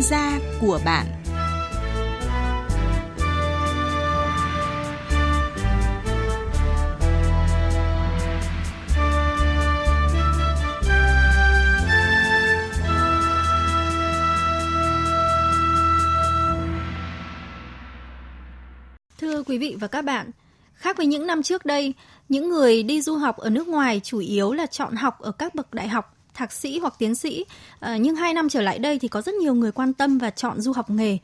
chuyên gia của bạn. Thưa quý vị và các bạn, khác với những năm trước đây, những người đi du học ở nước ngoài chủ yếu là chọn học ở các bậc đại học, thạc sĩ hoặc tiến sĩ. À, nhưng hai năm trở lại đây thì có rất nhiều người quan tâm và chọn du học nghề.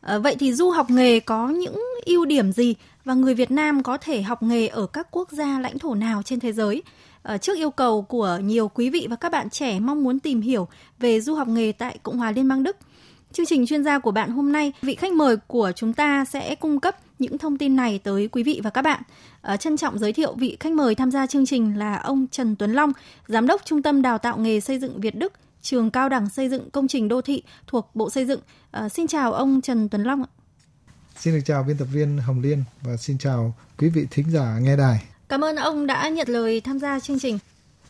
À, vậy thì du học nghề có những ưu điểm gì và người Việt Nam có thể học nghề ở các quốc gia lãnh thổ nào trên thế giới? À, trước yêu cầu của nhiều quý vị và các bạn trẻ mong muốn tìm hiểu về du học nghề tại Cộng hòa Liên bang Đức – Chương trình chuyên gia của bạn hôm nay, vị khách mời của chúng ta sẽ cung cấp những thông tin này tới quý vị và các bạn. À, trân trọng giới thiệu vị khách mời tham gia chương trình là ông Trần Tuấn Long, Giám đốc Trung tâm Đào tạo nghề xây dựng Việt Đức, Trường Cao đẳng Xây dựng Công trình Đô thị thuộc Bộ Xây dựng. À, xin chào ông Trần Tuấn Long. Xin được chào biên tập viên Hồng Liên và xin chào quý vị thính giả nghe đài. Cảm ơn ông đã nhận lời tham gia chương trình.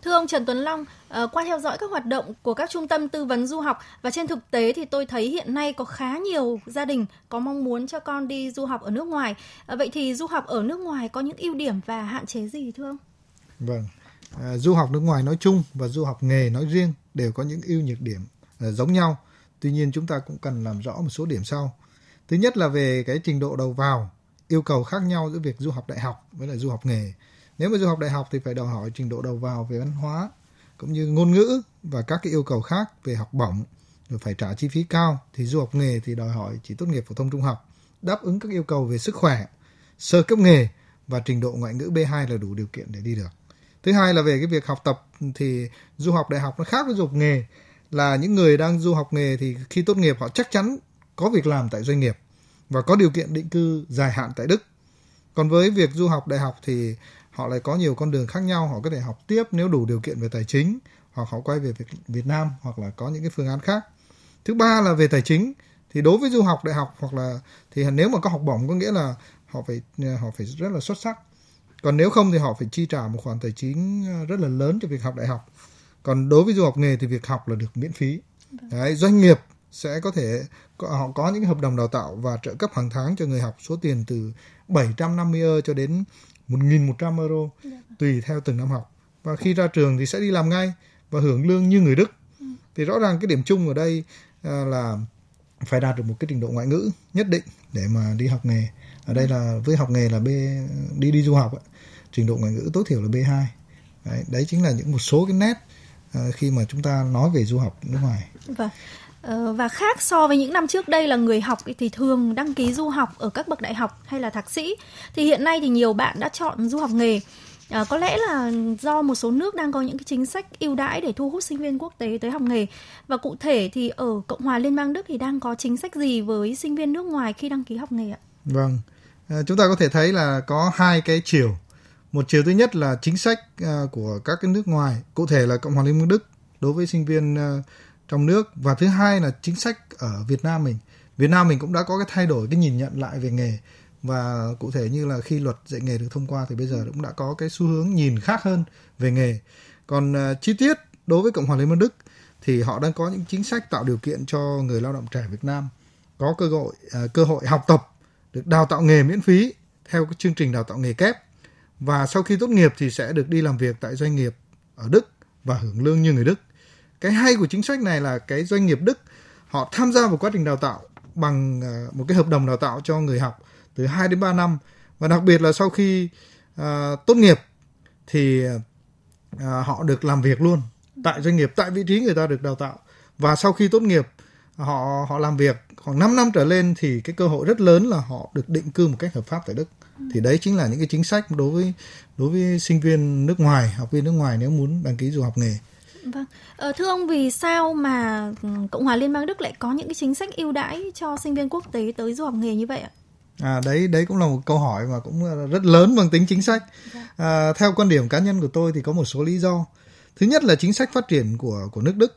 Thưa ông Trần Tuấn Long, ờ, qua theo dõi các hoạt động của các trung tâm tư vấn du học và trên thực tế thì tôi thấy hiện nay có khá nhiều gia đình có mong muốn cho con đi du học ở nước ngoài. Ờ, vậy thì du học ở nước ngoài có những ưu điểm và hạn chế gì thưa ông? Vâng, à, du học nước ngoài nói chung và du học nghề nói riêng đều có những ưu nhược điểm à, giống nhau. Tuy nhiên chúng ta cũng cần làm rõ một số điểm sau. Thứ nhất là về cái trình độ đầu vào, yêu cầu khác nhau giữa việc du học đại học với lại du học nghề nếu mà du học đại học thì phải đòi hỏi trình độ đầu vào về văn hóa, cũng như ngôn ngữ và các cái yêu cầu khác về học bổng, rồi phải trả chi phí cao thì du học nghề thì đòi hỏi chỉ tốt nghiệp phổ thông trung học, đáp ứng các yêu cầu về sức khỏe, sơ cấp nghề và trình độ ngoại ngữ B2 là đủ điều kiện để đi được. Thứ hai là về cái việc học tập thì du học đại học nó khác với du học nghề, là những người đang du học nghề thì khi tốt nghiệp họ chắc chắn có việc làm tại doanh nghiệp và có điều kiện định cư dài hạn tại Đức. Còn với việc du học đại học thì họ lại có nhiều con đường khác nhau họ có thể học tiếp nếu đủ điều kiện về tài chính hoặc họ quay về Việt Nam hoặc là có những cái phương án khác. Thứ ba là về tài chính thì đối với du học đại học hoặc là thì nếu mà có học bổng có nghĩa là họ phải họ phải rất là xuất sắc. Còn nếu không thì họ phải chi trả một khoản tài chính rất là lớn cho việc học đại học. Còn đối với du học nghề thì việc học là được miễn phí. Đấy, doanh nghiệp sẽ có thể họ có những hợp đồng đào tạo và trợ cấp hàng tháng cho người học số tiền từ 750 euro cho đến 1.100 euro tùy theo từng năm học và khi ra trường thì sẽ đi làm ngay và hưởng lương như người Đức ừ. thì rõ ràng cái điểm chung ở đây à, là phải đạt được một cái trình độ ngoại ngữ nhất định để mà đi học nghề ở đây là với học nghề là B đi đi du học trình độ ngoại ngữ tối thiểu là B2 đấy, đấy chính là những một số cái nét uh, khi mà chúng ta nói về du học nước ngoài. Vâng. Ờ, và khác so với những năm trước đây là người học thì thường đăng ký du học ở các bậc đại học hay là thạc sĩ. Thì hiện nay thì nhiều bạn đã chọn du học nghề. À, có lẽ là do một số nước đang có những cái chính sách ưu đãi để thu hút sinh viên quốc tế tới học nghề. Và cụ thể thì ở Cộng hòa Liên bang Đức thì đang có chính sách gì với sinh viên nước ngoài khi đăng ký học nghề ạ? Vâng, à, chúng ta có thể thấy là có hai cái chiều. Một chiều thứ nhất là chính sách à, của các cái nước ngoài, cụ thể là Cộng hòa Liên bang Đức đối với sinh viên à, trong nước. Và thứ hai là chính sách ở Việt Nam mình. Việt Nam mình cũng đã có cái thay đổi cái nhìn nhận lại về nghề. Và cụ thể như là khi luật dạy nghề được thông qua thì bây giờ cũng đã có cái xu hướng nhìn khác hơn về nghề. Còn uh, chi tiết đối với cộng hòa liên bang đức thì họ đang có những chính sách tạo điều kiện cho người lao động trẻ việt nam có cơ hội uh, cơ hội học tập được đào tạo nghề miễn phí theo cái chương trình đào tạo nghề kép. Và sau khi tốt nghiệp thì sẽ được đi làm việc tại doanh nghiệp ở đức và hưởng lương như người đức cái hay của chính sách này là cái doanh nghiệp đức họ tham gia vào quá trình đào tạo bằng à, một cái hợp đồng đào tạo cho người học từ 2 đến 3 năm và đặc biệt là sau khi uh, tốt nghiệp thì uh, họ được làm việc luôn tại doanh nghiệp tại vị trí người ta được đào tạo và sau khi tốt nghiệp họ họ làm việc khoảng 5 năm trở lên thì cái cơ hội rất lớn là họ được định cư một cách hợp pháp tại Đức. Thì đấy chính là những cái chính sách đối với đối với sinh viên nước ngoài, học viên nước ngoài nếu muốn đăng ký du học nghề. Vâng. Ờ, thưa ông vì sao mà ừ, Cộng hòa Liên bang Đức lại có những cái chính sách ưu đãi cho sinh viên quốc tế tới du học nghề như vậy ạ? À đấy đấy cũng là một câu hỏi mà cũng rất lớn bằng tính chính sách. Dạ. À, theo quan điểm cá nhân của tôi thì có một số lý do. Thứ nhất là chính sách phát triển của của nước Đức.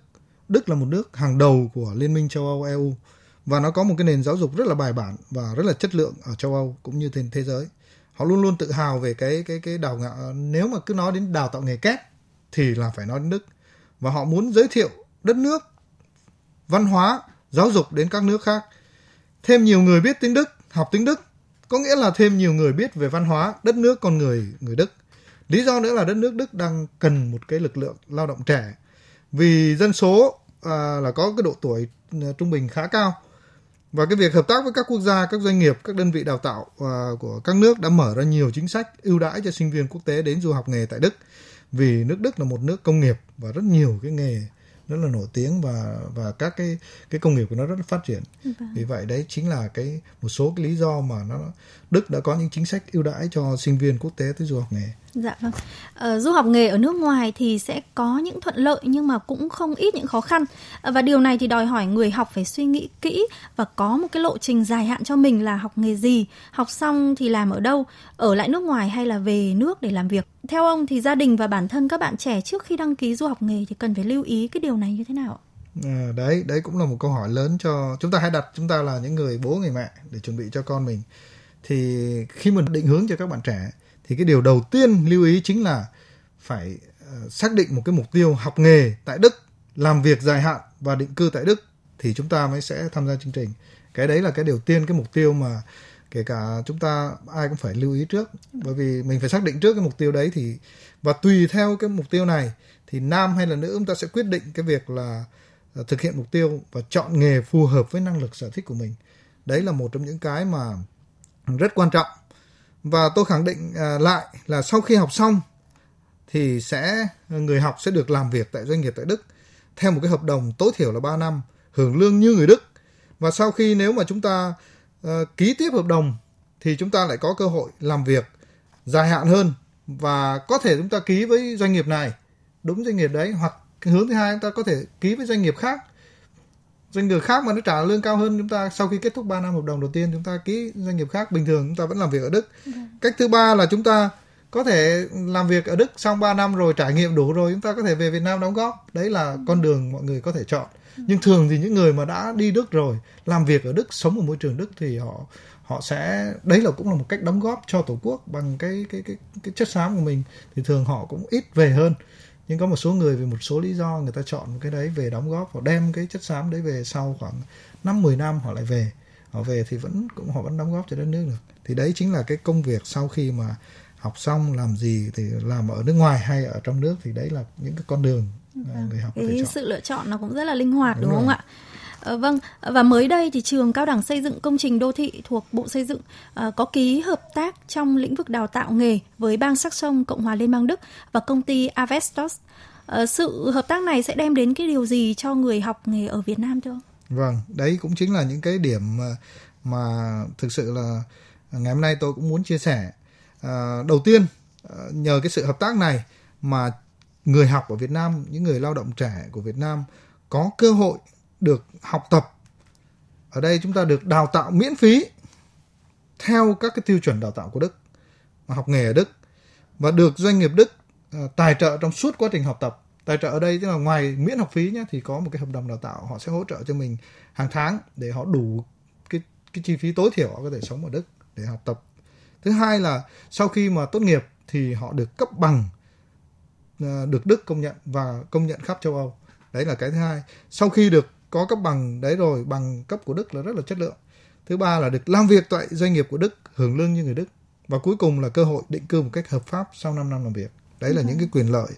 Đức là một nước hàng đầu của Liên minh châu Âu EU và nó có một cái nền giáo dục rất là bài bản và rất là chất lượng ở châu Âu cũng như trên thế giới. Họ luôn luôn tự hào về cái cái cái đào tạo nếu mà cứ nói đến đào tạo nghề kép thì là phải nói đến Đức và họ muốn giới thiệu đất nước văn hóa giáo dục đến các nước khác. Thêm nhiều người biết tiếng Đức, học tiếng Đức có nghĩa là thêm nhiều người biết về văn hóa đất nước con người người Đức. Lý do nữa là đất nước Đức đang cần một cái lực lượng lao động trẻ vì dân số à, là có cái độ tuổi à, trung bình khá cao và cái việc hợp tác với các quốc gia, các doanh nghiệp, các đơn vị đào tạo à, của các nước đã mở ra nhiều chính sách ưu đãi cho sinh viên quốc tế đến du học nghề tại Đức. Vì nước Đức là một nước công nghiệp và rất nhiều cái nghề rất là nổi tiếng và và các cái cái công nghiệp của nó rất là phát triển. Vâng. Vì vậy đấy chính là cái một số cái lý do mà nó Đức đã có những chính sách ưu đãi cho sinh viên quốc tế tới du học nghề. Dạ vâng. Ờ, du học nghề ở nước ngoài thì sẽ có những thuận lợi nhưng mà cũng không ít những khó khăn. Ờ, và điều này thì đòi hỏi người học phải suy nghĩ kỹ và có một cái lộ trình dài hạn cho mình là học nghề gì, học xong thì làm ở đâu, ở lại nước ngoài hay là về nước để làm việc. Theo ông thì gia đình và bản thân các bạn trẻ trước khi đăng ký du học nghề thì cần phải lưu ý cái điều này như thế nào? À, đấy, đấy cũng là một câu hỏi lớn cho chúng ta hãy đặt chúng ta là những người bố người mẹ để chuẩn bị cho con mình. Thì khi mình định hướng cho các bạn trẻ thì cái điều đầu tiên lưu ý chính là phải ờ, xác định một cái mục tiêu học nghề tại Đức, làm việc dài hạn và định cư tại Đức thì chúng ta mới sẽ tham gia chương trình. Cái đấy là cái điều tiên cái mục tiêu mà kể cả chúng ta ai cũng phải lưu ý trước. Bởi vì mình phải xác định trước cái mục tiêu đấy thì và tùy theo cái mục tiêu này thì nam hay là nữ chúng ta sẽ quyết định cái việc là ờ, thực hiện mục tiêu và chọn nghề phù hợp với năng lực sở thích của mình. Đấy là một trong những cái mà rất quan trọng và tôi khẳng định à, lại là sau khi học xong thì sẽ người học sẽ được làm việc tại doanh nghiệp tại Đức theo một cái hợp đồng tối thiểu là 3 năm hưởng lương như người Đức. Và sau khi nếu mà chúng ta uh, ký tiếp hợp đồng thì chúng ta lại có cơ hội làm việc dài hạn hơn và có thể chúng ta ký với doanh nghiệp này đúng doanh nghiệp đấy hoặc hướng thứ hai chúng ta có thể ký với doanh nghiệp khác doanh nghiệp khác mà nó trả lương cao hơn chúng ta sau khi kết thúc 3 năm hợp đồng đầu tiên chúng ta ký doanh nghiệp khác bình thường chúng ta vẫn làm việc ở Đức. Ừ. Cách thứ ba là chúng ta có thể làm việc ở Đức xong 3 năm rồi trải nghiệm đủ rồi chúng ta có thể về Việt Nam đóng góp. Đấy là ừ. con đường mọi người có thể chọn. Ừ. Nhưng thường thì những người mà đã đi Đức rồi, làm việc ở Đức, sống ở môi trường Đức thì họ họ sẽ đấy là cũng là một cách đóng góp cho tổ quốc bằng cái cái cái cái chất xám của mình thì thường họ cũng ít về hơn nhưng có một số người vì một số lý do người ta chọn cái đấy về đóng góp và đem cái chất xám đấy về sau khoảng năm 10 năm họ lại về. Họ về thì vẫn cũng họ vẫn đóng góp cho đất nước được. Thì đấy chính là cái công việc sau khi mà học xong làm gì thì làm ở nước ngoài hay ở trong nước thì đấy là những cái con đường vâng. người học cái sự lựa chọn nó cũng rất là linh hoạt đúng, đúng không ạ À, vâng và mới đây thì trường cao đẳng xây dựng công trình đô thị thuộc bộ xây dựng à, có ký hợp tác trong lĩnh vực đào tạo nghề với bang sắc sông Cộng hòa Liên bang Đức và công ty Avestos à, sự hợp tác này sẽ đem đến cái điều gì cho người học nghề ở Việt Nam thưa ông? Vâng đấy cũng chính là những cái điểm mà, mà thực sự là ngày hôm nay tôi cũng muốn chia sẻ à, đầu tiên nhờ cái sự hợp tác này mà người học ở Việt Nam những người lao động trẻ của Việt Nam có cơ hội được học tập. Ở đây chúng ta được đào tạo miễn phí theo các cái tiêu chuẩn đào tạo của Đức, mà học nghề ở Đức, và được doanh nghiệp Đức à, tài trợ trong suốt quá trình học tập. Tài trợ ở đây, tức là ngoài miễn học phí nhé thì có một cái hợp đồng đào tạo họ sẽ hỗ trợ cho mình hàng tháng để họ đủ cái cái chi phí tối thiểu họ có thể sống ở Đức để học tập. Thứ hai là sau khi mà tốt nghiệp thì họ được cấp bằng à, được Đức công nhận và công nhận khắp châu Âu. Đấy là cái thứ hai. Sau khi được có cấp bằng đấy rồi bằng cấp của Đức là rất là chất lượng. Thứ ba là được làm việc tại doanh nghiệp của Đức hưởng lương như người Đức. Và cuối cùng là cơ hội định cư một cách hợp pháp sau 5 năm làm việc. Đấy là ừ. những cái quyền lợi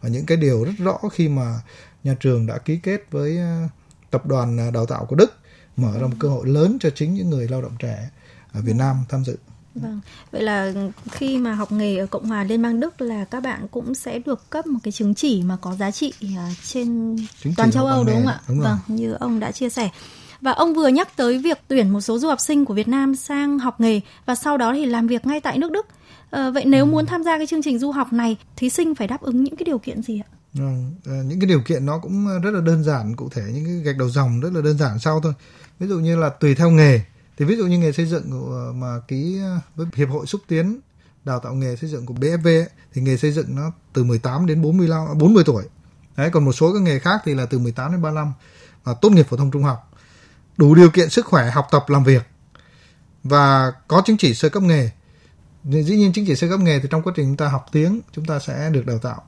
và những cái điều rất rõ khi mà nhà trường đã ký kết với ờ, tập đoàn ờ, đào tạo của Đức mở ra một cơ hội lớn cho chính những người lao động trẻ ở Việt Nam tham dự Vâng, vậy là khi mà học nghề ở Cộng hòa Liên bang Đức là các bạn cũng sẽ được cấp một cái chứng chỉ mà có giá trị à, trên chứng toàn châu Âu đúng không ạ? Đúng vâng, như ông đã chia sẻ. Và ông vừa nhắc tới việc tuyển một số du học sinh của Việt Nam sang học nghề và sau đó thì làm việc ngay tại nước Đức. À, vậy nếu ừ. muốn tham gia cái chương trình du học này, thí sinh phải đáp ứng những cái điều kiện gì ạ? Ừ, những cái điều kiện nó cũng rất là đơn giản, cụ thể những cái gạch đầu dòng rất là đơn giản sau thôi. Ví dụ như là tùy theo nghề thì ví dụ như nghề xây dựng của, mà ký ờ, với hiệp hội xúc tiến đào tạo nghề xây dựng của BFV ấy, thì nghề xây dựng nó từ 18 đến 45 40 à, tuổi. Đấy, còn một số các nghề khác thì là từ 18 đến 35 và tốt nghiệp phổ thông trung học. Đủ điều kiện sức khỏe học tập làm việc và có chứng chỉ sơ cấp nghề. Dĩ nhiên chứng chỉ sơ cấp nghề thì trong quá trình chúng ta học tiếng chúng ta sẽ được đào tạo.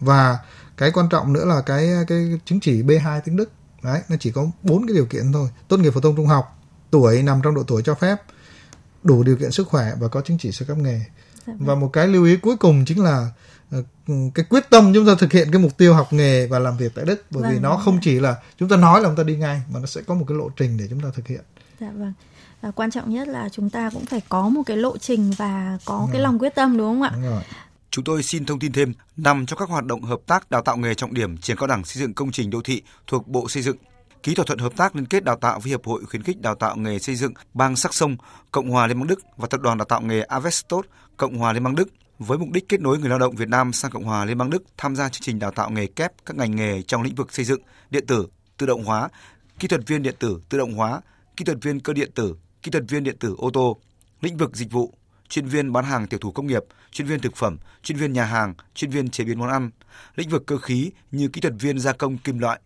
Và cái quan trọng nữa là cái cái chứng chỉ B2 tiếng Đức đấy nó chỉ có bốn cái điều kiện thôi tốt nghiệp phổ thông trung học tuổi nằm trong độ tuổi cho phép đủ điều kiện sức khỏe và có chứng chỉ sơ cấp nghề dạ và vâng. một cái lưu ý cuối cùng chính là ờ, cái quyết tâm chúng ta thực hiện cái mục tiêu học nghề và làm việc tại Đức bởi vâng, vì nó vâng. không chỉ là chúng ta nói là chúng ta đi ngay mà nó sẽ có một cái lộ trình để chúng ta thực hiện. Dạ vâng. Và quan trọng nhất là chúng ta cũng phải có một cái lộ trình và có đúng cái lòng quyết tâm đúng không ạ? Đúng rồi. Chúng tôi xin thông tin thêm, nằm trong các hoạt động hợp tác đào tạo nghề trọng điểm trường cao đẳng xây dựng công trình đô thị thuộc Bộ Xây dựng ký thỏa thuận hợp tác liên kết đào tạo với Hiệp hội khuyến khích đào tạo nghề xây dựng bang Sắc Sông, Cộng hòa Liên bang Đức và Tập đoàn đào tạo nghề Avestot, Cộng hòa Liên bang Đức với mục đích kết nối người lao động Việt Nam sang Cộng hòa Liên bang Đức tham gia chương trình đào tạo nghề kép các ngành nghề trong lĩnh vực xây dựng, điện tử, tự động hóa, kỹ thuật viên điện tử, tự động hóa, kỹ thuật viên cơ điện tử, kỹ thuật viên điện tử ô tô, lĩnh vực dịch vụ, chuyên viên bán hàng tiểu thủ công nghiệp, chuyên viên thực phẩm, chuyên viên nhà hàng, chuyên viên chế biến món ăn, lĩnh vực cơ khí như kỹ thuật viên gia công kim loại,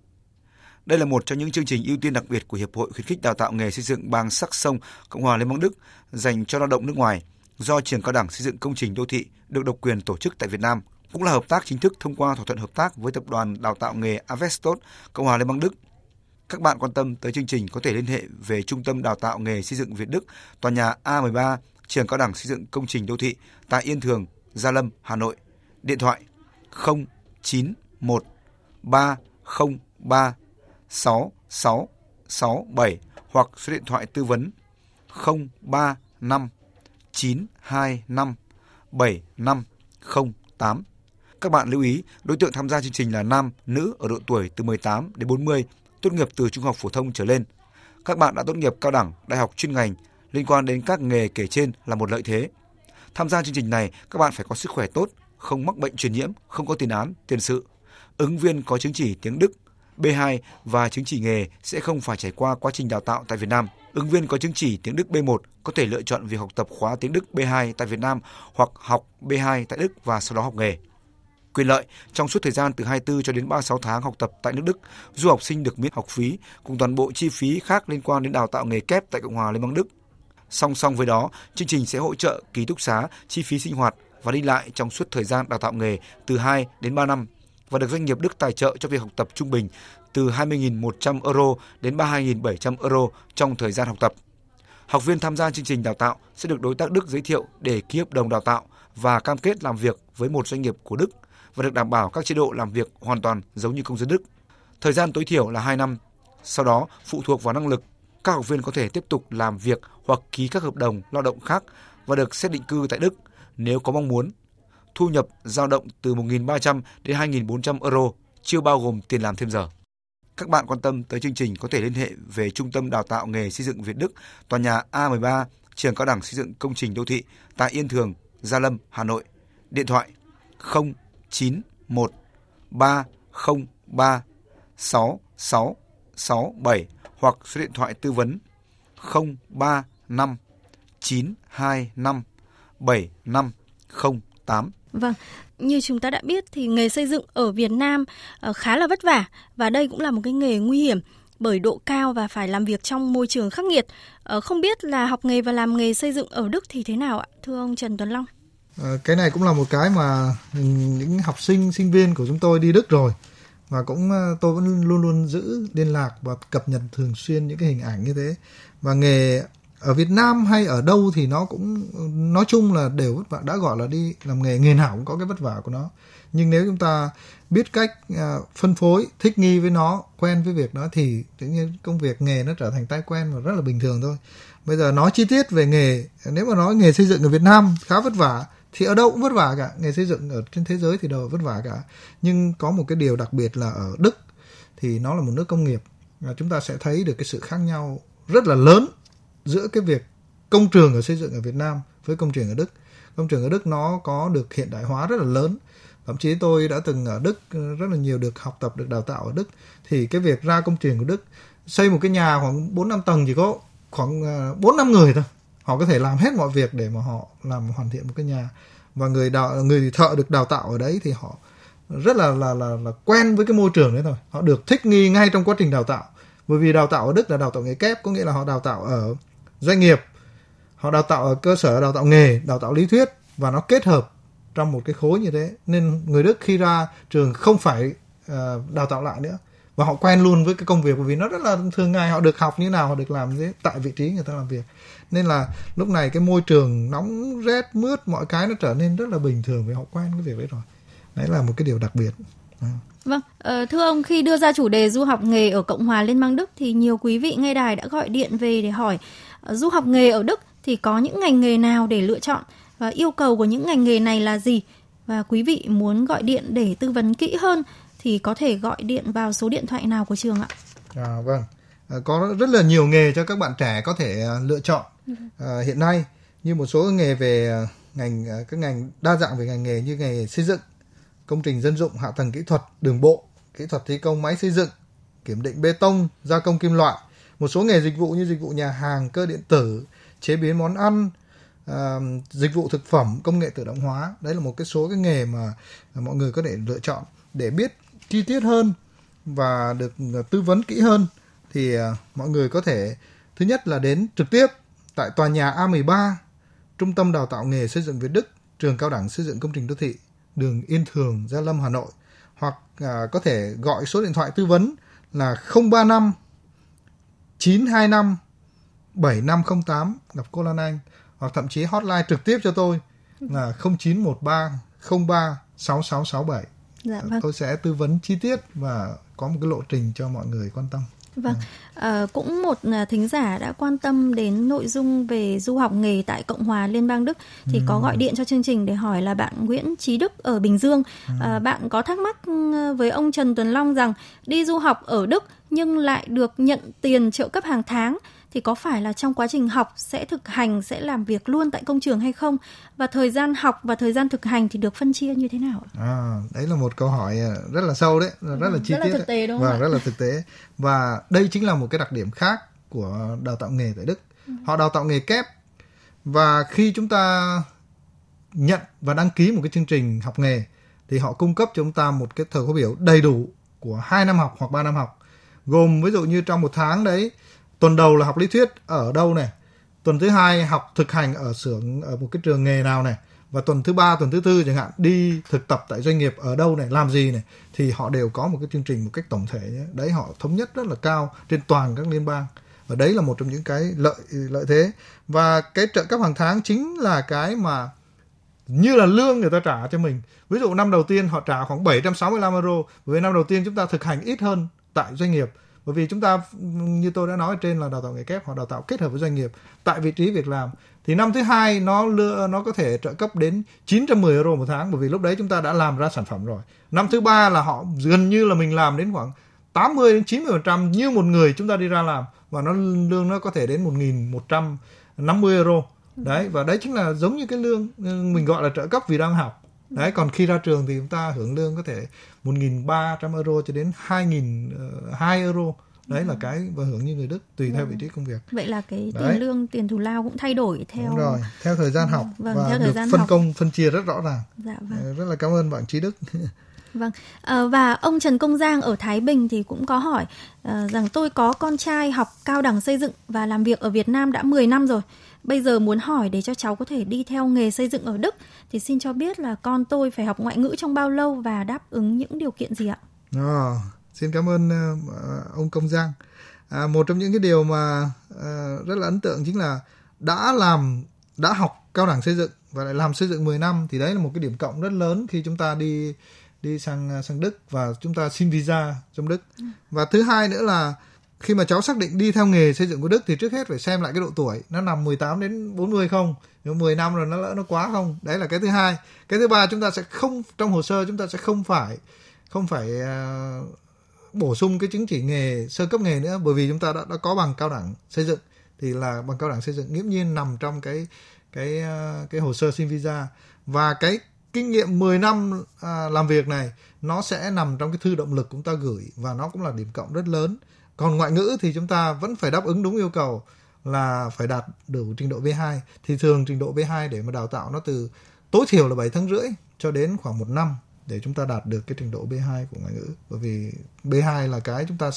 đây là một trong những chương trình ưu tiên đặc biệt của Hiệp hội khuyến khích đào tạo nghề xây dựng bang Sắc Sông, Cộng hòa Liên bang Đức dành cho lao động nước ngoài do trường cao đẳng xây dựng công trình đô thị được độc quyền tổ chức tại Việt Nam, cũng là hợp tác chính thức thông qua thỏa thuận hợp tác với tập đoàn đào tạo nghề Avestot, Cộng hòa Liên bang Đức. Các bạn quan tâm tới chương trình có thể liên hệ về Trung tâm Đào tạo nghề xây dựng Việt Đức, tòa nhà A13, trường cao đẳng xây dựng công trình đô thị tại Yên Thường, Gia Lâm, Hà Nội. Điện thoại 091 303 6667 hoặc số điện thoại tư vấn 035 925 7508. Các bạn lưu ý, đối tượng tham gia chương trình là nam, nữ ở độ tuổi từ 18 đến 40, tốt nghiệp từ trung học phổ thông trở lên. Các bạn đã tốt nghiệp cao đẳng, đại học chuyên ngành liên quan đến các nghề kể trên là một lợi thế. Tham gia chương trình này, các bạn phải có sức khỏe tốt, không mắc bệnh truyền nhiễm, không có tiền án, tiền sự. Ứng viên có chứng chỉ tiếng Đức, B2 và chứng chỉ nghề sẽ không phải trải qua quá trình đào tạo tại Việt Nam. Ứng viên có chứng chỉ tiếng Đức B1 có thể lựa chọn việc học tập khóa tiếng Đức B2 tại Việt Nam hoặc học B2 tại Đức và sau đó học nghề. Quyền lợi, trong suốt thời gian từ 24 cho đến 36 tháng học tập tại nước Đức, du học sinh được miễn học phí cùng toàn bộ chi phí khác liên quan đến đào tạo nghề kép tại Cộng hòa Liên bang Đức. Song song với đó, chương trình sẽ hỗ trợ ký túc xá, chi phí sinh hoạt và đi lại trong suốt thời gian đào tạo nghề từ 2 đến 3 năm và được doanh nghiệp Đức tài trợ cho việc học tập trung bình từ 20.100 euro đến 32.700 euro trong thời gian học tập. Học viên tham gia chương trình đào tạo sẽ được đối tác Đức giới thiệu để ký hợp đồng đào tạo và cam kết làm việc với một doanh nghiệp của Đức và được đảm bảo các chế độ làm việc hoàn toàn giống như công dân Đức. Thời gian tối thiểu là 2 năm. Sau đó, phụ thuộc vào năng lực, các học viên có thể tiếp tục làm việc hoặc ký các hợp đồng lao động khác và được xét định cư tại Đức nếu có mong muốn thu nhập dao động từ 1.300 đến 2.400 euro, chưa bao gồm tiền làm thêm giờ. Các bạn quan tâm tới chương trình có thể liên hệ về Trung tâm Đào tạo nghề xây dựng Việt Đức, tòa nhà A13, trường cao đẳng xây dựng công trình đô thị tại Yên Thường, Gia Lâm, Hà Nội. Điện thoại 091 303 6667 hoặc số điện thoại tư vấn 035 925 7508. Vâng, như chúng ta đã biết thì nghề xây dựng ở Việt Nam ờ, khá là vất vả và đây cũng là một cái nghề nguy hiểm bởi độ cao và phải làm việc trong môi trường khắc nghiệt. Ờ, không biết là học nghề và làm nghề xây dựng ở Đức thì thế nào ạ, thưa ông Trần Tuấn Long? Ờ, cái này cũng là một cái mà những học sinh sinh viên của chúng tôi đi Đức rồi và cũng tôi vẫn luôn luôn giữ liên lạc và cập nhật thường xuyên những cái hình ảnh như thế và nghề ở Việt Nam hay ở đâu thì nó cũng, nói chung là đều vất vả, đã gọi là đi làm nghề nghề nào cũng có cái vất vả của nó. Nhưng nếu chúng ta biết cách à, phân phối, thích nghi với nó, quen với việc đó thì tự nhiên công việc nghề nó trở thành tay quen và rất là bình thường thôi. Bây giờ nói chi tiết về nghề, nếu mà nói nghề xây dựng ở Việt Nam khá vất vả thì ở đâu cũng vất vả cả. Nghề xây dựng ở trên thế giới thì đâu vất vả cả. Nhưng có một cái điều đặc biệt là ở Đức thì nó là một nước công nghiệp. Và chúng ta sẽ thấy được cái sự khác nhau rất là lớn giữa cái việc công trường ở xây dựng ở Việt Nam với công trường ở Đức. Công trường ở Đức nó có được hiện đại hóa rất là lớn. Thậm chí tôi đã từng ở Đức rất là nhiều được học tập được đào tạo ở Đức thì cái việc ra công trường của Đức xây một cái nhà khoảng 4 năm tầng chỉ có khoảng à, 4 ờ, năm người thôi. Họ có thể làm hết mọi việc để mà họ làm hoàn thiện một cái nhà và người đào người thợ được đào tạo ở đấy thì họ rất là là là là quen với cái môi trường đấy thôi. Họ được thích nghi ngay trong quá trình đào tạo. Bởi vì đào tạo ở Đức là đào tạo nghề kép có nghĩa là họ đào tạo ở doanh nghiệp. Họ đào tạo ở cơ sở đào tạo nghề đào tạo lý thuyết và nó kết hợp trong một cái khối như thế. Nên người đức khi ra trường không phải uh, đào tạo lại nữa. Và họ quen luôn với cái công việc bởi vì nó rất là thường ngày. Họ được học như nào họ được làm thế. Tại vị trí người ta làm việc. Nên là lúc này cái môi trường nóng rét mướt mọi cái nó trở nên rất là bình thường vì họ quen cái việc đấy rồi. Đấy là một cái điều đặc biệt. Vâng, ờ, thưa ông, khi đưa ra chủ đề du học nghề ở Cộng hòa Liên bang Đức thì nhiều quý vị nghe đài đã gọi điện về để hỏi du học nghề ở Đức thì có những ngành nghề nào để lựa chọn và yêu cầu của những ngành nghề này là gì? Và quý vị muốn gọi điện để tư vấn kỹ hơn thì có thể gọi điện vào số điện thoại nào của trường ạ? À, vâng, à, có rất là nhiều nghề cho các bạn trẻ có thể uh, lựa chọn à, hiện nay như một số nghề về uh, ngành các ngành đa dạng về ngành nghề như nghề xây dựng công trình dân dụng, hạ tầng kỹ thuật, đường bộ, kỹ thuật thi công máy xây dựng, kiểm định bê tông, gia công kim loại, một số nghề dịch vụ như dịch vụ nhà hàng, cơ điện tử, chế biến món ăn, à, dịch vụ thực phẩm, công nghệ tự động hóa. Đấy là một cái số cái nghề mà à, mọi người có thể lựa chọn để biết chi tiết hơn và được à, tư vấn kỹ hơn thì à, mọi người có thể thứ nhất là đến trực tiếp tại tòa nhà A13 Trung tâm Đào tạo nghề xây dựng Việt Đức, trường cao đẳng xây dựng công trình đô thị đường Yên Thường, Gia Lâm, Hà Nội hoặc à, có thể gọi số điện thoại tư vấn là 035 925 7508 gặp cô Lan Anh hoặc thậm chí hotline trực tiếp cho tôi là 0913 03 6667. Dạ, vâng. Tôi sẽ tư vấn chi tiết và có một cái lộ trình cho mọi người quan tâm. Vâng, à, cũng một à, thính giả đã quan tâm đến nội dung về du học nghề tại Cộng hòa Liên bang Đức thì ừ. có gọi điện cho chương trình để hỏi là bạn Nguyễn Trí Đức ở Bình Dương. Ừ. À, bạn có thắc mắc ừ, với ông Trần Tuấn Long rằng đi du học ở Đức nhưng lại được nhận tiền trợ cấp hàng tháng thì có phải là trong quá trình học sẽ thực hành sẽ làm việc luôn tại công trường hay không? Và thời gian học và thời gian thực hành thì được phân chia như thế nào à đấy là một câu hỏi à, rất là sâu đấy rất là chi rất tiết là thực tế đúng và rất là thực tế. Và đây chính là một cái đặc điểm khác của đào tạo nghề tại Đức. Ừ. họ đào tạo nghề kép. Và khi chúng ta nhận và đăng ký một cái chương trình học nghề thì họ cung cấp cho chúng ta một cái thời khóa biểu đầy đủ của hai năm học hoặc 3 năm học. Gồm ví dụ như trong một tháng đấy tuần đầu là học lý thuyết ở đâu này? Tuần thứ hai học thực hành ở xưởng, ở một cái trường nghề nào này? Và tuần thứ ba, tuần thứ tư chẳng hạn, đi thực tập tại doanh nghiệp ở đâu này? Làm gì này? Thì họ đều có một cái chương trình một cách tổng thể nhé. đấy, họ thống nhất rất là cao trên toàn các liên bang. Và đấy là một trong những cái lợi lợi thế. Và cái trợ cấp hàng tháng chính là cái mà như là lương người ta trả cho mình. Ví dụ năm đầu tiên họ trả khoảng 765 euro. Với năm đầu tiên chúng ta thực hành ít hơn tại doanh nghiệp bởi vì chúng ta, như tôi đã nói trên là đào tạo nghề kép hoặc đào tạo kết hợp với doanh nghiệp, tại vị trí việc làm, thì năm thứ hai nó lựa nó có thể trợ cấp đến 910 euro một tháng, bởi vì lúc đấy chúng ta đã làm ra sản phẩm rồi. Năm thứ ba là họ gần như là mình làm đến khoảng 80 đến 90 phần trăm như một người chúng ta đi ra làm, và nó lương nó có thể đến 1.150 euro. Đấy, và đấy chính là giống như cái lương ừ, mình gọi là trợ cấp vì đang học. Đấy, còn khi ra trường thì chúng ta hưởng lương có thể 1.300 euro cho đến 2.200 euro đấy là cái và hưởng như người Đức tùy vâng. theo vị trí công việc vậy là cái tiền đấy. lương tiền thù lao cũng thay đổi theo Đúng rồi theo thời gian học vâng, và theo thời được gian phân học. công phân chia rất rõ ràng dạ, vâng. rất là cảm ơn bạn Trí Đức Vâng, à, và ông Trần Công Giang ở Thái Bình thì cũng có hỏi à, rằng tôi có con trai học cao đẳng xây dựng và làm việc ở Việt Nam đã 10 năm rồi. Bây giờ muốn hỏi để cho cháu có thể đi theo nghề xây dựng ở Đức thì xin cho biết là con tôi phải học ngoại ngữ trong bao lâu và đáp ứng những điều kiện gì ạ? À, xin cảm ơn uh, ông Công Giang. À, một trong những cái điều mà uh, rất là ấn tượng chính là đã làm đã học cao đẳng xây dựng và lại làm xây dựng 10 năm thì đấy là một cái điểm cộng rất lớn khi chúng ta đi đi sang à, sang Đức và chúng ta xin visa trong Đức. Và thứ hai nữa là khi mà cháu xác định đi theo nghề xây dựng của Đức thì trước hết phải xem lại cái độ tuổi. Nó nằm 18 đến 40 không? Nếu 10 năm rồi nó lỡ nó quá không? Đấy là cái thứ hai. Cái thứ ba chúng ta sẽ không trong hồ sơ chúng ta sẽ không phải không phải uh, bổ sung cái chứng chỉ nghề sơ cấp nghề nữa bởi vì chúng ta đã, đã có bằng cao đẳng xây dựng. Thì là bằng cao đẳng xây dựng nghiễm nhiên nằm trong cái cái à, cái hồ sơ xin visa. Và cái kinh nghiệm 10 năm à, làm việc này nó sẽ nằm trong cái thư động lực chúng ta gửi và nó cũng là điểm cộng rất lớn. Còn ngoại ngữ thì chúng ta vẫn phải đáp ứng đúng yêu cầu là phải đạt đủ trình độ B2 thì thường trình độ B2 để mà đào tạo nó từ tối thiểu là 7 tháng rưỡi cho đến khoảng một năm để chúng ta đạt được cái trình độ B2 của ngoại ngữ. Bởi vì B2 là cái chúng ta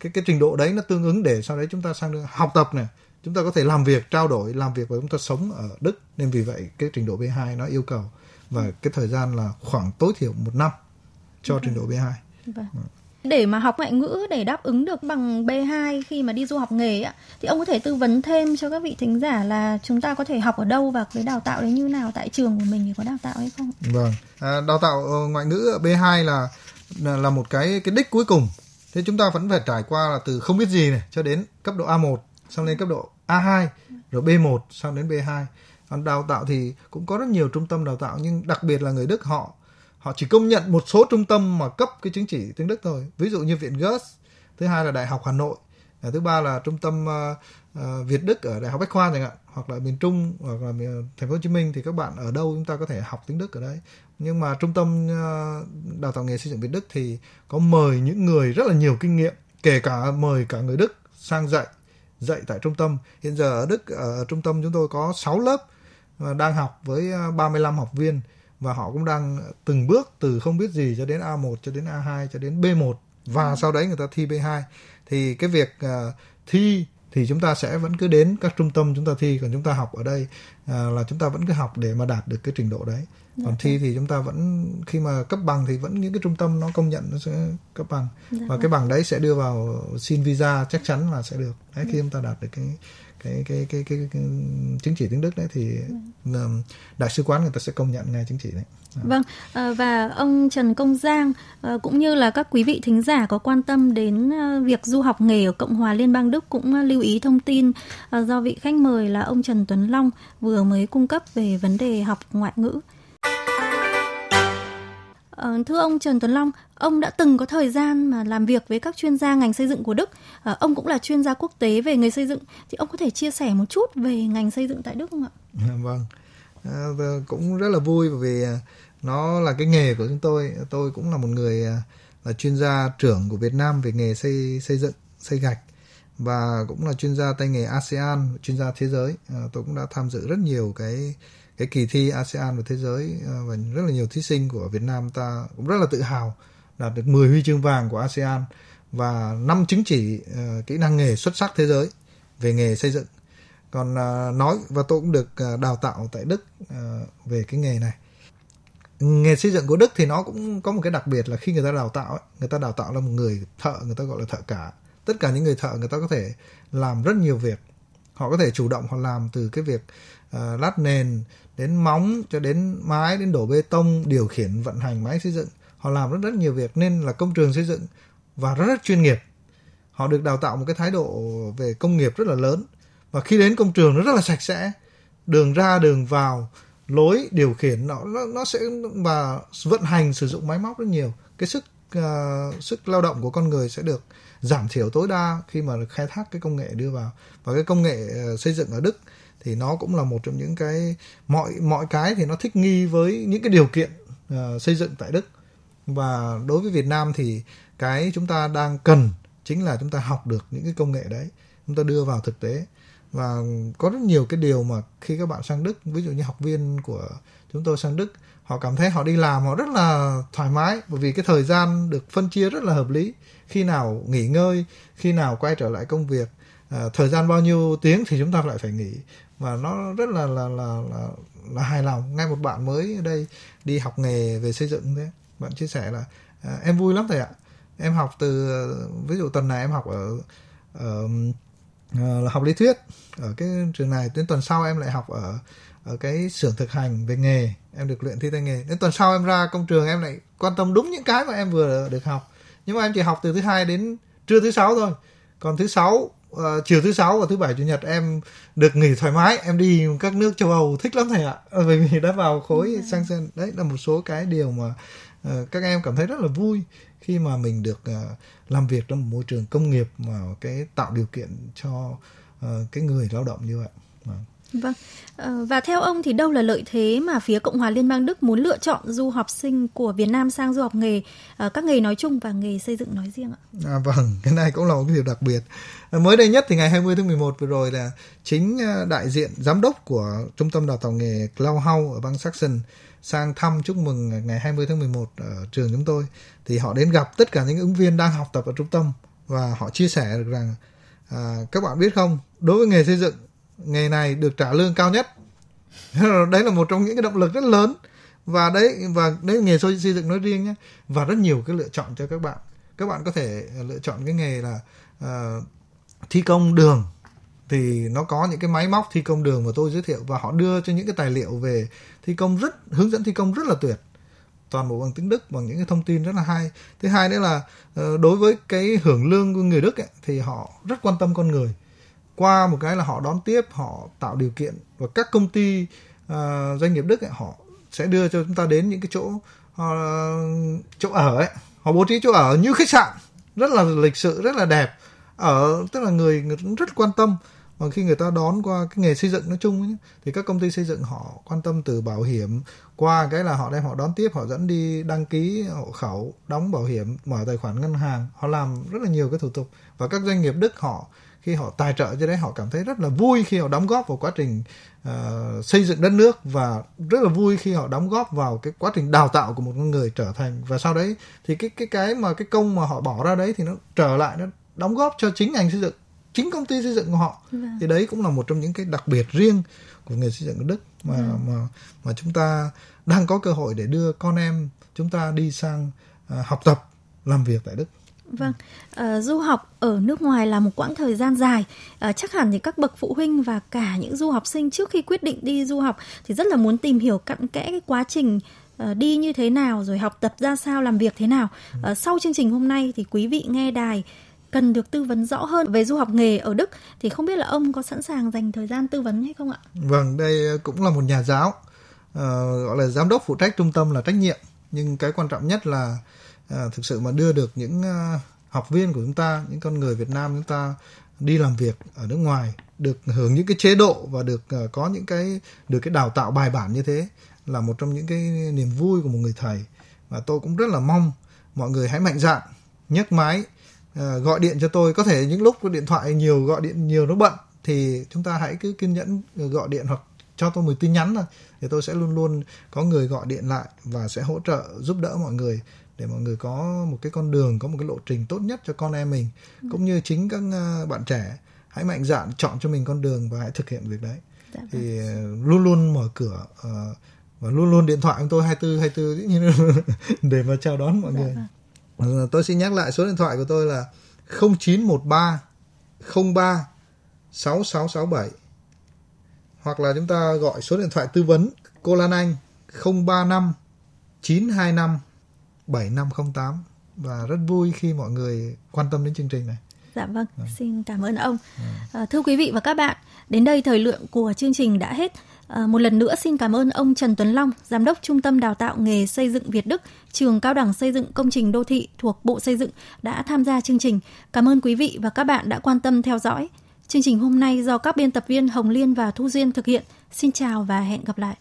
cái cái trình độ đấy nó tương ứng để sau đấy chúng ta sang được học tập này chúng ta có thể làm việc trao đổi làm việc và chúng ta sống ở Đức. Nên vì vậy cái trình độ B2 nó yêu cầu và cái thời gian là khoảng tối thiểu một năm cho trình độ B2 vâng. để mà học ngoại ngữ để đáp ứng được bằng B2 khi mà đi du học nghề ạ thì ông có thể tư vấn thêm cho các vị thính giả là chúng ta có thể học ở đâu và cái đào tạo đấy như nào tại trường của mình thì có đào tạo hay không? Vâng, à, đào tạo ờ, ngoại ngữ B2 là là một cái cái đích cuối cùng. Thế chúng ta vẫn phải trải qua là từ không biết gì này cho đến cấp độ A1, xong lên cấp độ A2, rồi B1, xong đến B2. Còn đào tạo thì cũng có rất nhiều trung tâm đào tạo nhưng đặc biệt là người Đức họ họ chỉ công nhận một số trung tâm mà cấp cái chứng chỉ tiếng Đức thôi. Ví dụ như viện Goethe thứ hai là đại học Hà Nội à, thứ ba là trung tâm uh, uh, Việt Đức ở đại học Bách khoa chẳng hạn hoặc là miền Trung hoặc là miền, thành phố Hồ Chí Minh thì các bạn ở đâu chúng ta có thể học tiếng Đức ở đấy. Nhưng mà trung tâm uh, đào tạo nghề xây dựng Việt Đức thì có mời những người rất là nhiều kinh nghiệm kể cả mời cả người Đức sang dạy dạy tại trung tâm. Hiện giờ ở Đức ở trung tâm chúng tôi có 6 lớp đang học với 35 học viên và họ cũng đang từng bước từ không biết gì cho đến A1 cho đến A2 cho đến B1 và ừ. sau đấy người ta thi B2 thì cái việc uh, thi thì chúng ta sẽ vẫn cứ đến các trung tâm chúng ta thi. Còn chúng ta học ở đây uh, là chúng ta vẫn cứ học để mà đạt được cái trình độ đấy. Dạ còn thi thì chúng ta vẫn khi mà cấp bằng thì vẫn những cái trung tâm nó công nhận nó sẽ cấp bằng. Dạ và cái bằng đấy sẽ đưa vào xin visa chắc chắn là sẽ được. Đấy khi dạ. chúng ta đạt được cái cái cái cái cái, cái chứng chỉ tiếng Đức đấy thì ừ. đại sứ quán người ta sẽ công nhận ngay chứng chỉ đấy. À. Vâng ờ, và ông Trần Công Giang ờ, cũng như là các quý vị thính giả có quan tâm đến ờ, việc du học nghề ở Cộng hòa Liên bang Đức cũng lưu ý thông tin do vị khách mời là ông Trần Tuấn Long vừa mới cung cấp về vấn đề học ngoại ngữ. Ờ, thưa ông Trần Tuấn Long, ông đã từng có thời gian mà làm việc với các chuyên gia ngành xây dựng của Đức. Ờ, ông cũng là chuyên gia quốc tế về nghề xây dựng. Thì ông có thể chia sẻ một chút về ngành xây dựng tại Đức không ạ? Dạ, vâng, à, cũng rất là vui bởi vì nó là cái nghề của chúng tôi. Tôi cũng là một người là chuyên gia trưởng của Việt Nam về nghề xây xây dựng, xây gạch và cũng là chuyên gia tay nghề ASEAN, chuyên gia thế giới. À, tôi cũng đã tham dự rất nhiều cái cái kỳ thi ASEAN và thế giới ờ, và rất là nhiều thí sinh của Việt Nam ta cũng rất là tự hào đạt được 10 huy chương vàng của ASEAN và năm chứng chỉ uh, kỹ năng nghề xuất sắc thế giới về nghề xây dựng. Còn uh, nói và tôi cũng được uh, đào tạo tại Đức uh, về cái nghề này. Nghề xây dựng của Đức thì nó cũng có một cái đặc biệt là khi người ta đào tạo ấy, người ta đào tạo là một người thợ, người ta gọi là thợ cả. Tất cả những người thợ người ta có thể làm rất nhiều việc. Họ có thể chủ động họ làm từ cái việc uh, lát nền đến móng cho đến mái đến đổ bê tông điều khiển vận hành máy xây dựng. Họ làm rất rất nhiều việc nên là công trường xây dựng và rất rất chuyên nghiệp. Họ được đào tạo một cái thái độ về công nghiệp rất là lớn. Và khi đến công trường nó rất là sạch sẽ. Đường ra đường vào lối điều khiển nó nó, nó sẽ và vận hành sử dụng máy móc rất nhiều. Cái sức uh, sức lao động của con người sẽ được giảm thiểu tối đa khi mà khai thác cái công nghệ đưa vào. Và cái công nghệ uh, xây dựng ở Đức thì nó cũng là một trong những cái mọi mọi cái thì nó thích nghi với những cái điều kiện uh, xây dựng tại Đức. Và đối với Việt Nam thì cái chúng ta đang cần chính là chúng ta học được những cái công nghệ đấy chúng ta đưa vào thực tế. Và có rất nhiều cái điều mà khi các bạn sang Đức ví dụ như học viên của chúng tôi sang Đức họ cảm thấy họ đi làm họ rất là thoải mái bởi vì cái thời gian được phân chia rất là hợp lý. Khi nào nghỉ ngơi khi nào quay trở lại công việc à, thời gian bao nhiêu tiếng thì chúng ta lại phải nghỉ và nó rất là là là là, là hài lòng. Ngay một bạn mới ở đây đi học nghề về xây dựng thế bạn chia sẻ là à, em vui lắm thầy ạ. Em học từ ví dụ tuần này em học ở, ở ờ, là học lý thuyết. Ở cái trường này đến tuần sau em lại học ở ở cái xưởng thực hành về nghề. Em được luyện thi tay nghề. Đến tuần sau em ra công trường em lại quan tâm đúng những cái mà em vừa được học. Nhưng mà em chỉ học từ thứ hai đến trưa thứ sáu thôi. Còn thứ sáu uh, chiều thứ sáu và thứ bảy chủ nhật em được nghỉ thoải mái. Em đi các nước châu âu thích lắm thầy ạ. Ờ, bởi vì đã vào khối ừ. sang sen đấy là một số cái điều mà uh, các em cảm thấy rất là vui khi mà mình được uh, làm việc trong một môi trường công nghiệp mà cái tạo điều kiện cho uh, cái người lao động như vậy Vâng. Ờ, và theo ông thì đâu là lợi thế mà phía Cộng hòa Liên bang Đức muốn lựa chọn du học sinh của Việt Nam sang du học nghề, ờ, các nghề nói chung và nghề xây dựng nói riêng ạ? À, vâng, cái này cũng là một cái điều đặc biệt. Ờ, mới đây nhất thì ngày 20 tháng 11 vừa rồi là chính đại diện giám đốc của Trung tâm Đào tạo nghề Klauhau ở bang Saxon sang thăm chúc mừng ngày 20 tháng 11 ở trường chúng tôi thì họ đến gặp tất cả những ứng viên đang học tập ở trung tâm và họ chia sẻ được rằng à, các bạn biết không đối với nghề xây dựng nghề này được trả lương cao nhất. Đấy là một trong những cái động lực rất lớn. Và đấy và đấy nghề xây dựng nói riêng nhé. Và rất nhiều cái lựa chọn cho các bạn. Các bạn có thể lựa chọn cái nghề là uh, thi công đường. Thì nó có những cái máy móc thi công đường mà tôi giới thiệu. Và họ đưa cho những cái tài liệu về thi công rất hướng dẫn thi công rất là tuyệt. Toàn bộ bằng tiếng Đức bằng những cái thông tin rất là hay. Thứ hai nữa là ờ, đối với cái hưởng lương của người Đức ấy, thì họ rất quan tâm con người qua một cái là họ đón tiếp họ tạo điều kiện và các công ty uh, doanh nghiệp Đức ấy, họ sẽ đưa cho chúng ta đến những cái chỗ uh, chỗ ở ấy. Họ bố trí chỗ ở như khách sạn rất là lịch sự rất là đẹp. Ở tức là người người rất quan tâm. Và khi người ta đón qua cái nghề xây dựng nói chung ấy, thì các công ty xây dựng họ quan tâm từ bảo hiểm. Qua cái là họ đem họ đón tiếp họ dẫn đi đăng ký hộ khẩu đóng bảo hiểm mở tài khoản ngân hàng. Họ làm rất là nhiều cái thủ tục. Và các doanh nghiệp đức họ khi họ tài trợ cho đấy họ cảm thấy rất là vui khi họ đóng góp vào quá trình uh, xây dựng đất nước và rất là vui khi họ đóng góp vào cái quá trình đào tạo của một con người trở thành và sau đấy thì cái cái cái mà cái công mà họ bỏ ra đấy thì nó trở lại nó đóng góp cho chính ngành xây dựng chính công ty xây dựng của họ vâng. thì đấy cũng là một trong những cái đặc biệt riêng của nghề xây dựng ở Đức mà vâng. mà mà chúng ta đang có cơ hội để đưa con em chúng ta đi sang uh, học tập làm việc tại Đức. Vâng, à, du học ở nước ngoài là một quãng thời gian dài. À, chắc hẳn thì các bậc phụ huynh và cả những du học sinh trước khi quyết định đi du học thì rất là muốn tìm hiểu cặn kẽ cái quá trình ờ, đi như thế nào, rồi học tập ra sao, làm việc thế nào. À, sau chương trình hôm nay thì quý vị nghe đài cần được tư vấn rõ hơn về du học nghề ở Đức thì không biết là ông có sẵn sàng dành thời gian tư vấn hay không ạ? Vâng, đây cũng là một nhà giáo uh, gọi là giám đốc phụ trách trung tâm là trách nhiệm nhưng cái quan trọng nhất là à, thực sự mà đưa được những à, học viên của chúng ta, những con người Việt Nam chúng ta đi làm việc ở nước ngoài được hưởng những cái chế độ và được à, có những cái được cái đào tạo bài bản như thế là một trong những cái niềm vui của một người thầy. Và tôi cũng rất là mong mọi người hãy mạnh dạn nhấc máy à, gọi điện cho tôi. Có thể những lúc điện thoại nhiều gọi điện nhiều nó bận thì chúng ta hãy cứ kiên nhẫn à, gọi điện hoặc cho tôi một tin nhắn thôi. Thì tôi sẽ luôn luôn có người gọi điện lại và sẽ hỗ trợ giúp đỡ mọi người để mọi người có một cái con đường có một cái lộ trình tốt nhất cho con em mình ừ. cũng như chính các ờ, bạn trẻ hãy mạnh dạn chọn cho mình con đường và hãy thực hiện việc đấy dạ, thì vâng. ờ, luôn luôn mở cửa uh, và luôn luôn điện thoại của tôi 24 24 để mà chào đón mọi dạ, người vâng. Ờ, tôi xin nhắc lại số điện thoại của tôi là 0913 03 6667 hoặc là chúng ta gọi số điện thoại tư vấn cô Lan Anh 035 925 7508 và rất vui khi mọi người quan tâm đến chương trình này. Dạ vâng, à. xin cảm ơn ông. À. thưa quý vị và các bạn, đến đây thời lượng của chương trình đã hết. À, một lần nữa xin cảm ơn ông Trần Tuấn Long, Giám đốc Trung tâm Đào tạo nghề xây dựng Việt Đức, trường Cao đẳng Xây dựng Công trình Đô thị thuộc Bộ Xây dựng đã tham gia chương trình. Cảm ơn quý vị và các bạn đã quan tâm theo dõi. Chương trình hôm nay do các biên tập viên Hồng Liên và Thu Duyên thực hiện. Xin chào và hẹn gặp lại.